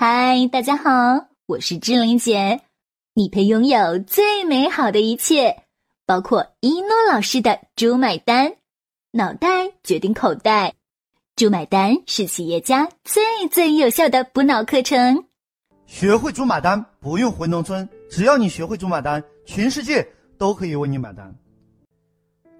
嗨，大家好，我是志玲姐。你配拥有最美好的一切，包括一诺老师的“猪买单”，脑袋决定口袋，“猪买单”是企业家最最有效的补脑课程。学会“猪买单”，不用回农村，只要你学会“猪买单”，全世界都可以为你买单。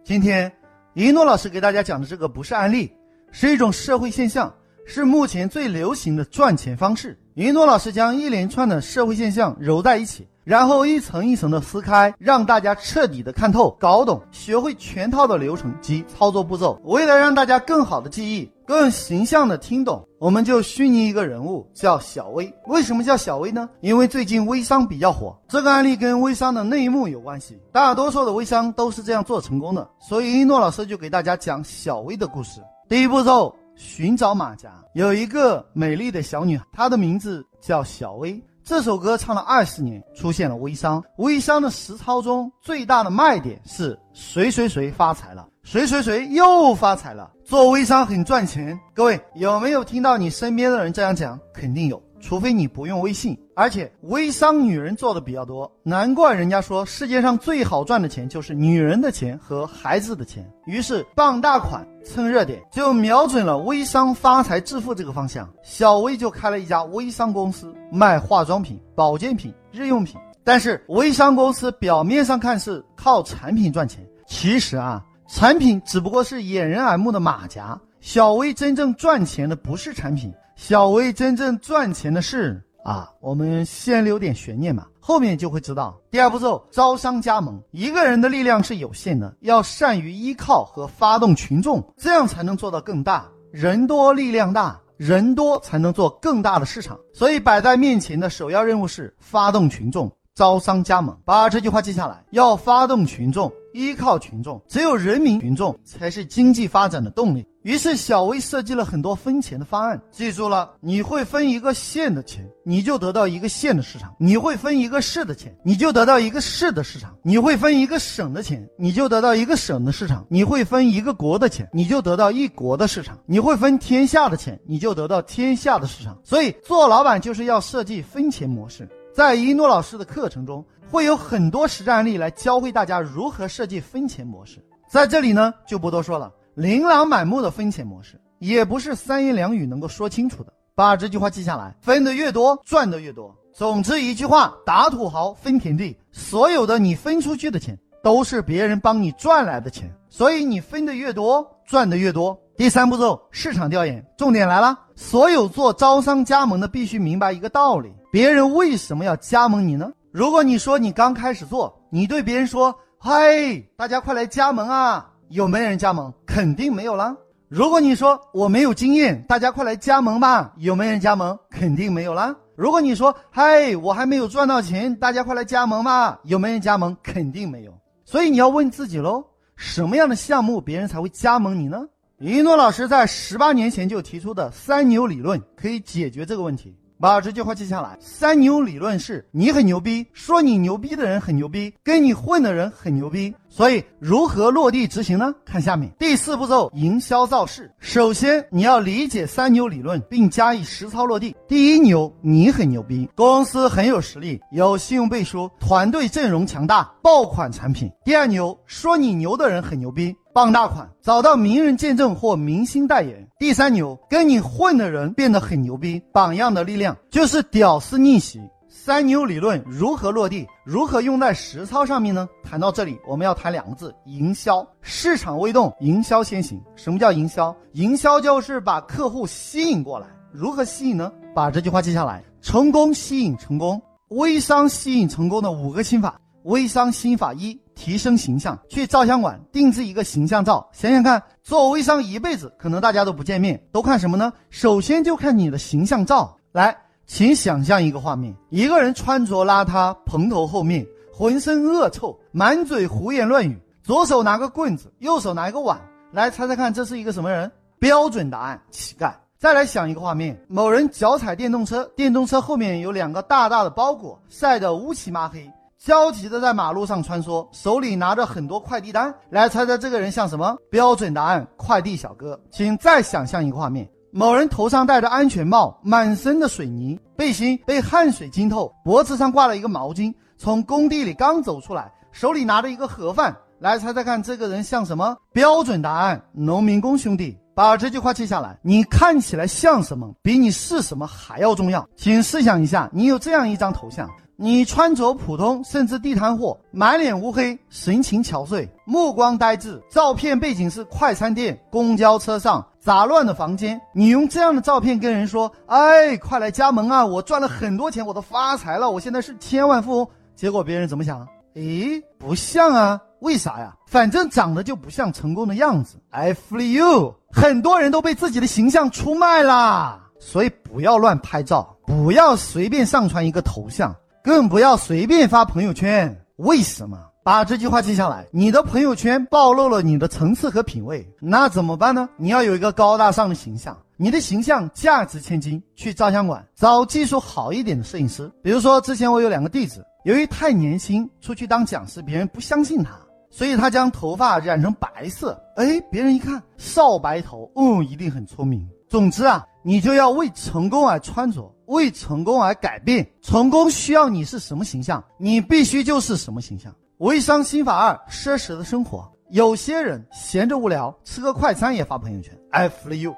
今天，一诺老师给大家讲的这个不是案例，是一种社会现象，是目前最流行的赚钱方式。一诺老师将一连串的社会现象揉在一起，然后一层一层的撕开，让大家彻底的看透、搞懂，学会全套的流程及操作步骤。为了让大家更好的记忆、更形象的听懂，我们就虚拟一个人物叫小薇。为什么叫小薇呢？因为最近微商比较火，这个案例跟微商的内幕有关系。大多数的微商都是这样做成功的，所以一诺老师就给大家讲小薇的故事。第一步骤。寻找马甲，有一个美丽的小女孩，她的名字叫小薇。这首歌唱了二十年，出现了微商。微商的实操中最大的卖点是谁谁谁发财了，谁谁谁又发财了。做微商很赚钱，各位有没有听到你身边的人这样讲？肯定有。除非你不用微信，而且微商女人做的比较多，难怪人家说世界上最好赚的钱就是女人的钱和孩子的钱。于是傍大款蹭热点，就瞄准了微商发财致富这个方向。小薇就开了一家微商公司，卖化妆品、保健品、日用品。但是微商公司表面上看是靠产品赚钱，其实啊，产品只不过是掩人耳目的马甲。小薇真正赚钱的不是产品。小薇真正赚钱的事啊，我们先留点悬念嘛，后面就会知道。第二步骤，招商加盟。一个人的力量是有限的，要善于依靠和发动群众，这样才能做到更大。人多力量大，人多才能做更大的市场。所以摆在面前的首要任务是发动群众，招商加盟。把这句话记下来，要发动群众。依靠群众，只有人民群众才是经济发展的动力。于是，小薇设计了很多分钱的方案。记住了，你会分一个县的钱，你就得到一个县的市场；你会分一个市的钱，你就得到一个市的市场；你会分一个省的钱，你就得到一个省的市场；你会分一个国的钱，你就得到一国的市场；你会分天下的钱，你就得到天下的市场。所以，做老板就是要设计分钱模式。在一诺老师的课程中。会有很多实战案例来教会大家如何设计分钱模式，在这里呢就不多说了。琳琅满目的分钱模式，也不是三言两语能够说清楚的。把这句话记下来，分得越多，赚得越多。总之一句话，打土豪分田地，所有的你分出去的钱，都是别人帮你赚来的钱，所以你分得越多，赚得越多。第三步骤，市场调研，重点来了，所有做招商加盟的必须明白一个道理：别人为什么要加盟你呢？如果你说你刚开始做，你对别人说：“嗨，大家快来加盟啊！”有没有人加盟？肯定没有啦。如果你说我没有经验，大家快来加盟吧，有没有人加盟？肯定没有啦。如果你说：“嗨，我还没有赚到钱，大家快来加盟吧，有没有人加盟？肯定没有。所以你要问自己喽：什么样的项目别人才会加盟你呢？一诺老师在十八年前就提出的三牛理论可以解决这个问题。把这句话记下来。三牛理论是你很牛逼，说你牛逼的人很牛逼，跟你混的人很牛逼。所以如何落地执行呢？看下面第四步骤：营销造势。首先你要理解三牛理论，并加以实操落地。第一牛，你很牛逼，公司很有实力，有信用背书，团队阵容强大，爆款产品。第二牛，说你牛的人很牛逼。傍大款，找到名人见证或明星代言。第三牛，跟你混的人变得很牛逼，榜样的力量就是屌丝逆袭。三牛理论如何落地？如何用在实操上面呢？谈到这里，我们要谈两个字：营销。市场未动，营销先行。什么叫营销？营销就是把客户吸引过来。如何吸引呢？把这句话记下来：成功吸引成功，微商吸引成功的五个心法。微商心法一。提升形象，去照相馆定制一个形象照。想想看，做微商一辈子，可能大家都不见面，都看什么呢？首先就看你的形象照。来，请想象一个画面：一个人穿着邋遢，蓬头垢面，浑身恶臭，满嘴胡言乱语，左手拿个棍子，右手拿一个碗。来猜猜看，这是一个什么人？标准答案：乞丐。再来想一个画面：某人脚踩电动车，电动车后面有两个大大的包裹，晒得乌漆麻黑。焦急的在马路上穿梭，手里拿着很多快递单。来猜猜这个人像什么？标准答案：快递小哥。请再想象一个画面：某人头上戴着安全帽，满身的水泥，背心被汗水浸透，脖子上挂了一个毛巾，从工地里刚走出来，手里拿着一个盒饭。来猜猜看，这个人像什么？标准答案：农民工兄弟。把这句话记下来。你看起来像什么，比你是什么还要重要。请试想一下，你有这样一张头像，你穿着普通，甚至地摊货，满脸乌黑，神情憔悴，目光呆滞。照片背景是快餐店、公交车上杂乱的房间。你用这样的照片跟人说：“哎，快来加盟啊！我赚了很多钱，我都发财了，我现在是千万富翁。”结果别人怎么想？诶，不像啊。为啥呀？反正长得就不像成功的样子。I feel you，很多人都被自己的形象出卖啦，所以不要乱拍照，不要随便上传一个头像，更不要随便发朋友圈。为什么？把这句话记下来。你的朋友圈暴露了你的层次和品味，那怎么办呢？你要有一个高大上的形象，你的形象价值千金。去照相馆找技术好一点的摄影师，比如说之前我有两个弟子，由于太年轻，出去当讲师，别人不相信他。所以他将头发染成白色，哎，别人一看少白头，嗯，一定很聪明。总之啊，你就要为成功而穿着，为成功而改变。成功需要你是什么形象，你必须就是什么形象。微商心法二：奢侈的生活。有些人闲着无聊，吃个快餐也发朋友圈。I feel you，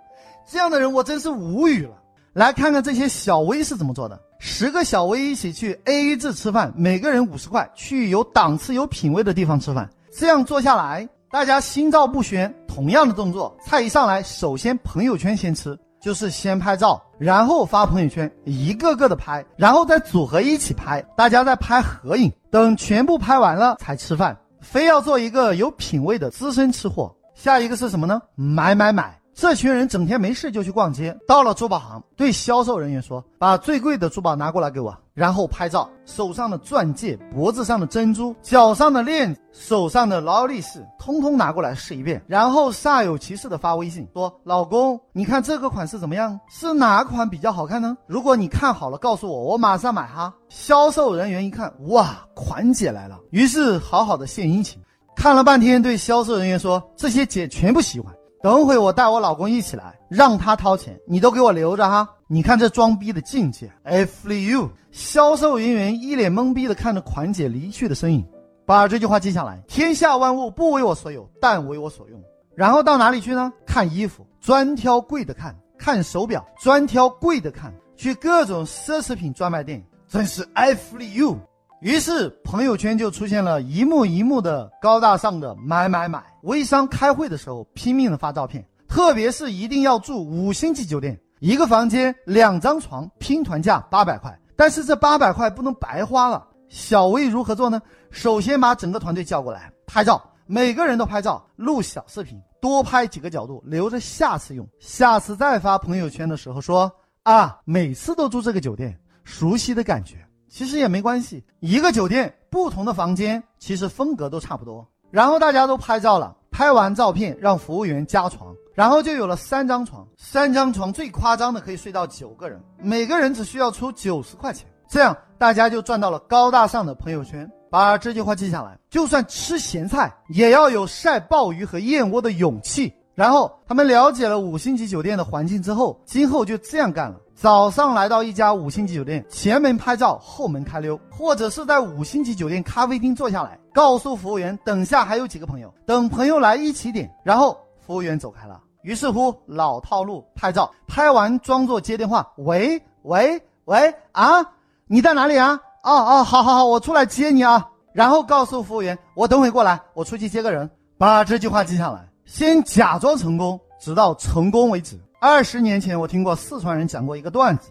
这样的人我真是无语了。来看看这些小微是怎么做的。十个小微一起去 AA 制吃饭，每个人五十块，去有档次、有品位的地方吃饭。这样做下来，大家心照不宣。同样的动作，菜一上来，首先朋友圈先吃，就是先拍照，然后发朋友圈，一个个的拍，然后再组合一起拍，大家再拍合影。等全部拍完了才吃饭，非要做一个有品位的资深吃货。下一个是什么呢？买买买。这群人整天没事就去逛街，到了珠宝行，对销售人员说：“把最贵的珠宝拿过来给我。”然后拍照，手上的钻戒、脖子上的珍珠、脚上的链子、手上的劳力士，通通拿过来试一遍。然后煞有其事的发微信说：“老公，你看这个款式怎么样？是哪款比较好看呢？如果你看好了，告诉我，我马上买哈。”销售人员一看，哇，款姐来了，于是好好的献殷勤，看了半天，对销售人员说：“这些姐全部喜欢。”等会我带我老公一起来，让他掏钱，你都给我留着哈！你看这装逼的境界 If you，销售人员一脸懵逼的看着款姐离去的身影，把这句话记下来：天下万物不为我所有，但为我所用。然后到哪里去呢？看衣服，专挑贵的看；看手表，专挑贵的看；去各种奢侈品专卖店，真是 F you！于是朋友圈就出现了一幕一幕的高大上的买买买。微商开会的时候拼命的发照片，特别是一定要住五星级酒店，一个房间两张床，拼团价八百块。但是这八百块不能白花了。小微如何做呢？首先把整个团队叫过来拍照，每个人都拍照，录小视频，多拍几个角度，留着下次用。下次再发朋友圈的时候说啊，每次都住这个酒店，熟悉的感觉。其实也没关系，一个酒店不同的房间，其实风格都差不多。然后大家都拍照了，拍完照片让服务员加床，然后就有了三张床。三张床最夸张的可以睡到九个人，每个人只需要出九十块钱，这样大家就赚到了高大上的朋友圈。把这句话记下来，就算吃咸菜，也要有晒鲍鱼和燕窝的勇气。然后他们了解了五星级酒店的环境之后，今后就这样干了。早上来到一家五星级酒店，前门拍照，后门开溜，或者是在五星级酒店咖啡厅坐下来，告诉服务员等下还有几个朋友，等朋友来一起点，然后服务员走开了。于是乎，老套路，拍照，拍完装作接电话，喂喂喂啊，你在哪里啊？哦哦，好好好，我出来接你啊。然后告诉服务员，我等会过来，我出去接个人。把这句话记下来，先假装成功，直到成功为止。二十年前，我听过四川人讲过一个段子，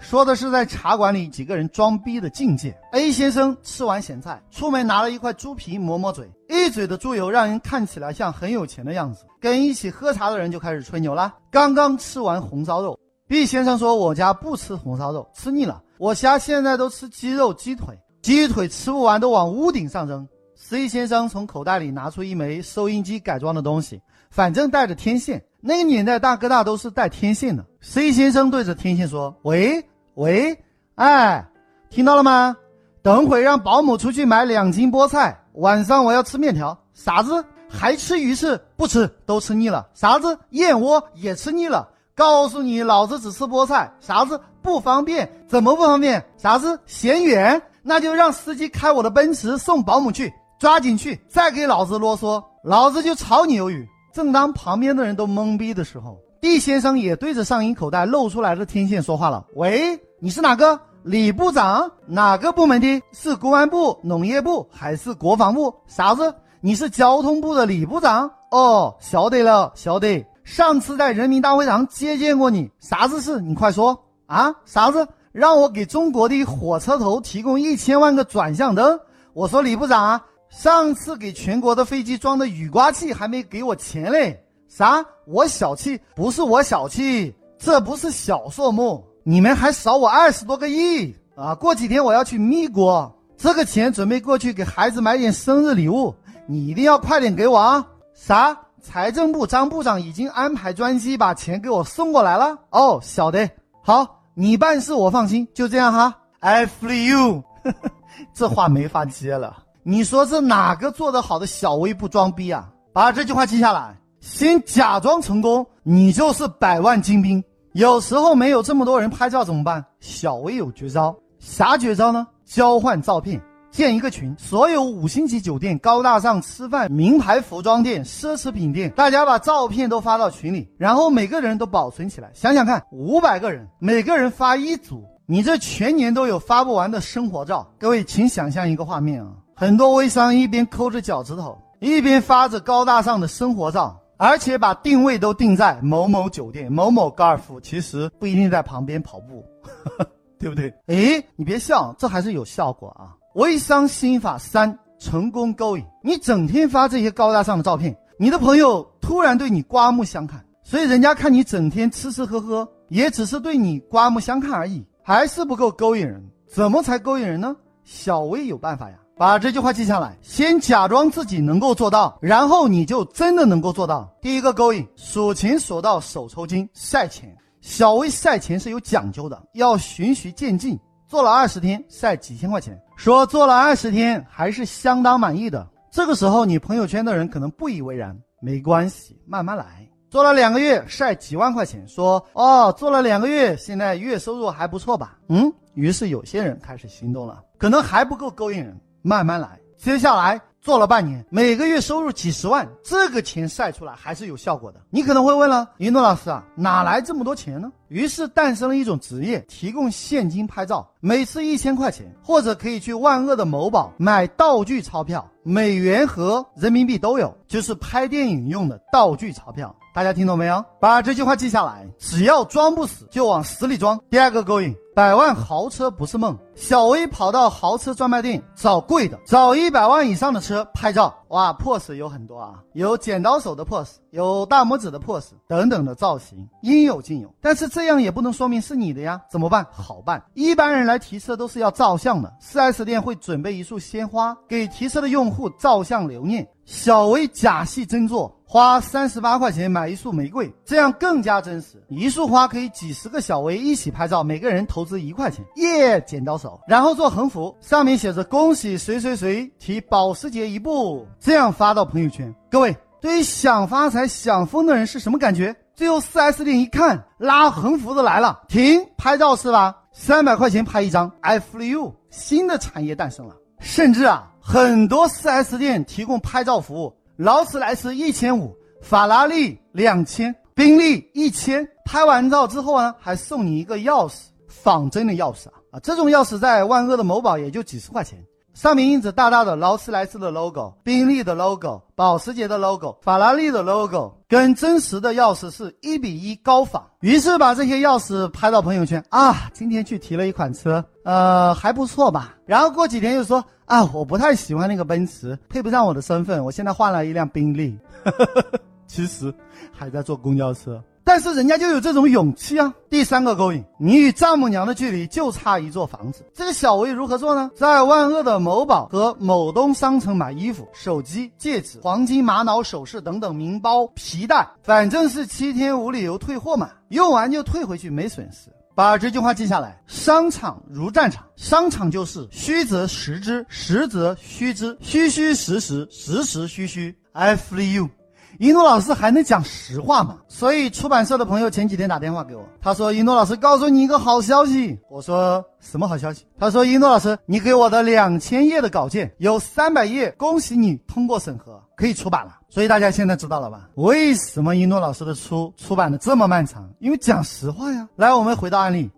说的是在茶馆里几个人装逼的境界。A 先生吃完咸菜，出门拿了一块猪皮抹抹嘴，一嘴的猪油让人看起来像很有钱的样子。跟一起喝茶的人就开始吹牛啦。刚刚吃完红烧肉，B 先生说：“我家不吃红烧肉，吃腻了。我家现在都吃鸡肉、鸡腿，鸡腿吃不完都往屋顶上扔。”C 先生从口袋里拿出一枚收音机改装的东西，反正带着天线。那个年代，大哥大都是带天线的。C 先生对着天线说：“喂喂，哎，听到了吗？等会让保姆出去买两斤菠菜。晚上我要吃面条。啥子？还吃鱼翅？不吃，都吃腻了。啥子？燕窝也吃腻了。告诉你，老子只吃菠菜，啥子不方便？怎么不方便？啥子嫌远？那就让司机开我的奔驰送保姆去，抓紧去！再给老子啰嗦，老子就炒你鱿鱼！正当旁边的人都懵逼的时候，D 先生也对着上衣口袋露出来的天线说话了：“喂，你是哪个？李部长？哪个部门的？是公安部、农业部还是国防部？啥子？你是交通部的李部长？哦，晓得了，晓得。上次在人民大会堂接见过你，啥子事？你快说啊！啥子？让我给中国的火车头提供一千万个转向灯？我说李部长啊。”上次给全国的飞机装的雨刮器还没给我钱嘞？啥？我小气？不是我小气，这不是小数目，你们还少我二十多个亿啊！过几天我要去咪国，这个钱准备过去给孩子买点生日礼物，你一定要快点给我啊！啥？财政部张部长已经安排专机把钱给我送过来了？哦，晓得。好，你办事我放心，就这样哈。I free you，这话没法接了。你说是哪个做得好的小微不装逼啊？把这句话记下来，先假装成功，你就是百万精兵。有时候没有这么多人拍照怎么办？小微有绝招，啥绝招呢？交换照片，建一个群，所有五星级酒店、高大上吃饭、名牌服装店、奢侈品店，大家把照片都发到群里，然后每个人都保存起来。想想看，五百个人，每个人发一组，你这全年都有发不完的生活照。各位，请想象一个画面啊。很多微商一边抠着脚趾头，一边发着高大上的生活照，而且把定位都定在某某酒店、某某高尔夫，其实不一定在旁边跑步，对不对？哎，你别笑，这还是有效果啊！微商心法三：成功勾引。你整天发这些高大上的照片，你的朋友突然对你刮目相看，所以人家看你整天吃吃喝喝，也只是对你刮目相看而已，还是不够勾引人。怎么才勾引人呢？小薇有办法呀！把这句话记下来，先假装自己能够做到，然后你就真的能够做到。第一个勾引，数钱数到手抽筋，晒钱。小微晒钱是有讲究的，要循序渐进。做了二十天，晒几千块钱，说做了二十天还是相当满意的。这个时候，你朋友圈的人可能不以为然，没关系，慢慢来。做了两个月，晒几万块钱，说哦，做了两个月，现在月收入还不错吧？嗯，于是有些人开始行动了，可能还不够勾引人。慢慢来，接下来做了半年，每个月收入几十万，这个钱晒出来还是有效果的。你可能会问了，云诺老师啊，哪来这么多钱呢？于是诞生了一种职业，提供现金拍照，每次一千块钱，或者可以去万恶的某宝买道具钞票，美元和人民币都有，就是拍电影用的道具钞票。大家听懂没有？把这句话记下来，只要装不死，就往死里装。第二个勾引，百万豪车不是梦。小薇跑到豪车专卖店找贵的，找一百万以上的车拍照。哇，pose 有很多啊，有剪刀手的 pose，有大拇指的 pose，等等的造型，应有尽有。但是这这样也不能说明是你的呀，怎么办？好办，一般人来提车都是要照相的，4S 店会准备一束鲜花给提车的用户照相留念。小薇假戏真做。花三十八块钱买一束玫瑰，这样更加真实。一束花可以几十个小薇一起拍照，每个人投资一块钱。耶，剪刀手，然后做横幅，上面写着“恭喜谁谁谁提保时捷一部”，这样发到朋友圈。各位，对于想发财、想疯的人是什么感觉？最后四 S 店一看，拉横幅的来了，停，拍照是吧？三百块钱拍一张，I feel you，新的产业诞生了。甚至啊，很多四 S 店提供拍照服务。劳斯莱斯一千五，法拉利两千，宾利一千。拍完照之后呢，还送你一个钥匙，仿真的钥匙啊啊！这种钥匙在万恶的某宝也就几十块钱，上面印着大大的劳斯莱斯的 logo、宾利的 logo、保时捷的 logo、法拉利的 logo，跟真实的钥匙是一比一高仿。于是把这些钥匙拍到朋友圈啊，今天去提了一款车，呃，还不错吧？然后过几天又说。啊，我不太喜欢那个奔驰，配不上我的身份。我现在换了一辆宾利，其实还在坐公交车，但是人家就有这种勇气啊。第三个勾引，你与丈母娘的距离就差一座房子。这个小薇如何做呢？在万恶的某宝和某东商城买衣服、手机、戒指、黄金、玛瑙首饰等等名包、皮带，反正是七天无理由退货嘛，用完就退回去，没损失。把这句话记下来：商场如战场，商场就是虚则实之，实则虚之，虚虚实实，实实虚虚。I free you，一诺老师还能讲实话吗？所以出版社的朋友前几天打电话给我，他说一诺老师告诉你一个好消息。我说什么好消息？他说一诺老师，你给我的两千页的稿件有三百页，恭喜你通过审核，可以出版了。所以大家现在知道了吧？为什么一诺老师的书出版的这么漫长？因为讲实话呀。来，我们回到案例，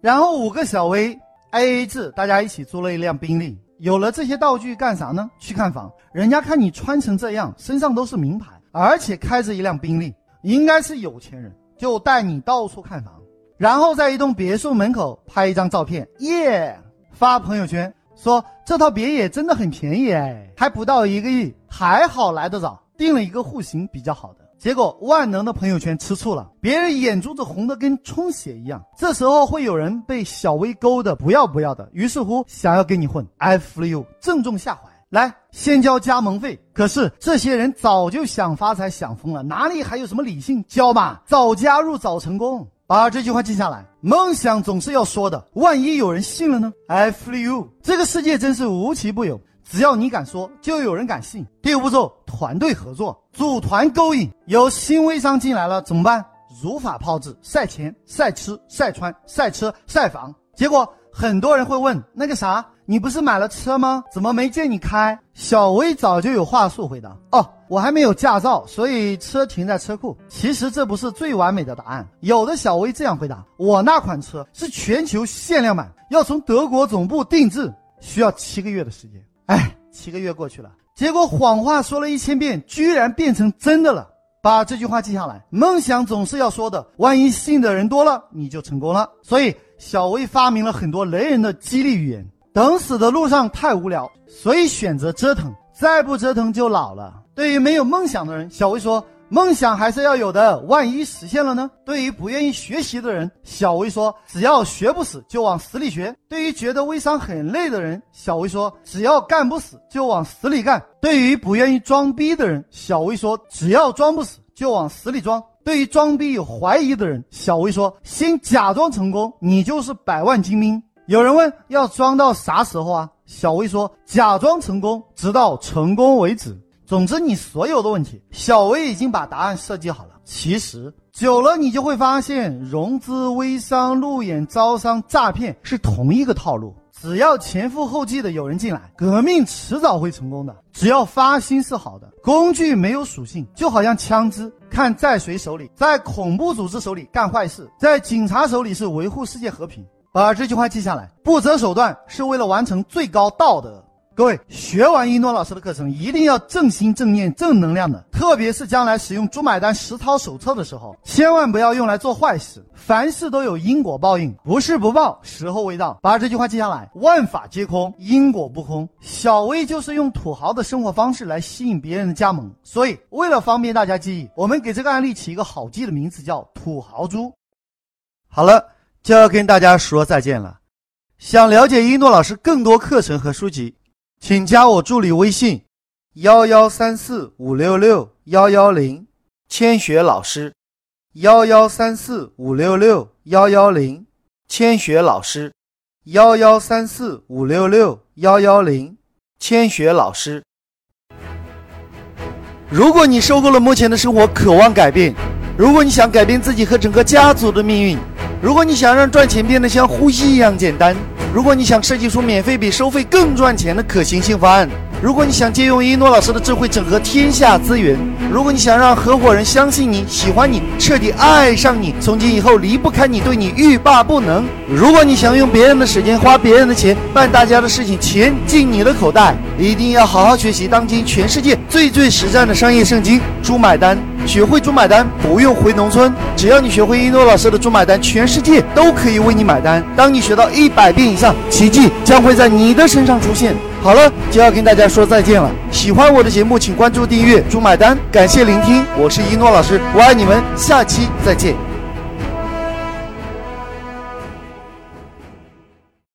然后五个小 V A A 制，大家一起租了一辆宾利。有了这些道具干啥呢？去看房。人家看你穿成这样，身上都是名牌。而且开着一辆宾利，应该是有钱人，就带你到处看房，然后在一栋别墅门口拍一张照片，耶，发朋友圈说这套别野真的很便宜哎，还不到一个亿，还好来得早，订了一个户型比较好的。结果万能的朋友圈吃醋了，别人眼珠子红的跟充血一样，这时候会有人被小薇勾的不要不要的，于是乎想要跟你混，I feel you，正中下怀。来，先交加盟费。可是这些人早就想发财想疯了，哪里还有什么理性？交吧，早加入早成功。把这句话记下来，梦想总是要说的，万一有人信了呢？I feel you。这个世界真是无奇不有，只要你敢说，就有人敢信。第五步骤，团队合作，组团勾引。有新微商进来了怎么办？如法炮制，晒钱、晒吃、晒穿、晒车、晒房。结果很多人会问，那个啥？你不是买了车吗？怎么没见你开？小薇早就有话术回答哦，我还没有驾照，所以车停在车库。其实这不是最完美的答案。有的小薇这样回答：我那款车是全球限量版，要从德国总部定制，需要七个月的时间。哎，七个月过去了，结果谎话说了一千遍，居然变成真的了。把这句话记下来，梦想总是要说的，万一信的人多了，你就成功了。所以小薇发明了很多雷人的激励语言。等死的路上太无聊，所以选择折腾，再不折腾就老了。对于没有梦想的人，小薇说：“梦想还是要有的，万一实现了呢？”对于不愿意学习的人，小薇说：“只要学不死，就往死里学。”对于觉得微商很累的人，小薇说：“只要干不死，就往死里干。”对于不愿意装逼的人，小薇说：“只要装不死，就往死里装。”对于装逼有怀疑的人，小薇说：“先假装成功，你就是百万精兵。”有人问要装到啥时候啊？小薇说：“假装成功，直到成功为止。”总之，你所有的问题，小薇已经把答案设计好了。其实久了，你就会发现，融资、微商、路演、招商、诈骗是同一个套路。只要前赴后继的有人进来，革命迟早会成功的。只要发心是好的，工具没有属性，就好像枪支，看在谁手里。在恐怖组织手里干坏事，在警察手里是维护世界和平。把这句话记下来，不择手段是为了完成最高道德。各位学完一诺老师的课程，一定要正心正念、正能量的。特别是将来使用猪买单实操手册的时候，千万不要用来做坏事。凡事都有因果报应，不是不报，时候未到。把这句话记下来，万法皆空，因果不空。小薇就是用土豪的生活方式来吸引别人的加盟，所以为了方便大家记忆，我们给这个案例起一个好记的名字，叫土豪猪。好了。就要跟大家说再见了。想了解一诺老师更多课程和书籍，请加我助理微信：幺幺三四五六六幺幺零，千雪老师。幺幺三四五六六幺幺零，千雪老师。幺幺三四五六六幺幺零，千雪老师。如果你受够了目前的生活，渴望改变；如果你想改变自己和整个家族的命运。如果你想让赚钱变得像呼吸一样简单，如果你想设计出免费比收费更赚钱的可行性方案，如果你想借用一诺老师的智慧整合天下资源，如果你想让合伙人相信你、喜欢你、彻底爱上你，从今以后离不开你，对你欲罢不能；如果你想用别人的时间、花别人的钱办大家的事情，钱进你的口袋，一定要好好学习当今全世界最最实战的商业圣经《猪买单》。学会猪买单，不用回农村。只要你学会一诺老师的猪买单，全世界都可以为你买单。当你学到一百遍以上，奇迹将会在你的身上出现。好了，就要跟大家说再见了。喜欢我的节目，请关注订阅猪买单。感谢聆听，我是一诺老师，我爱你们，下期再见。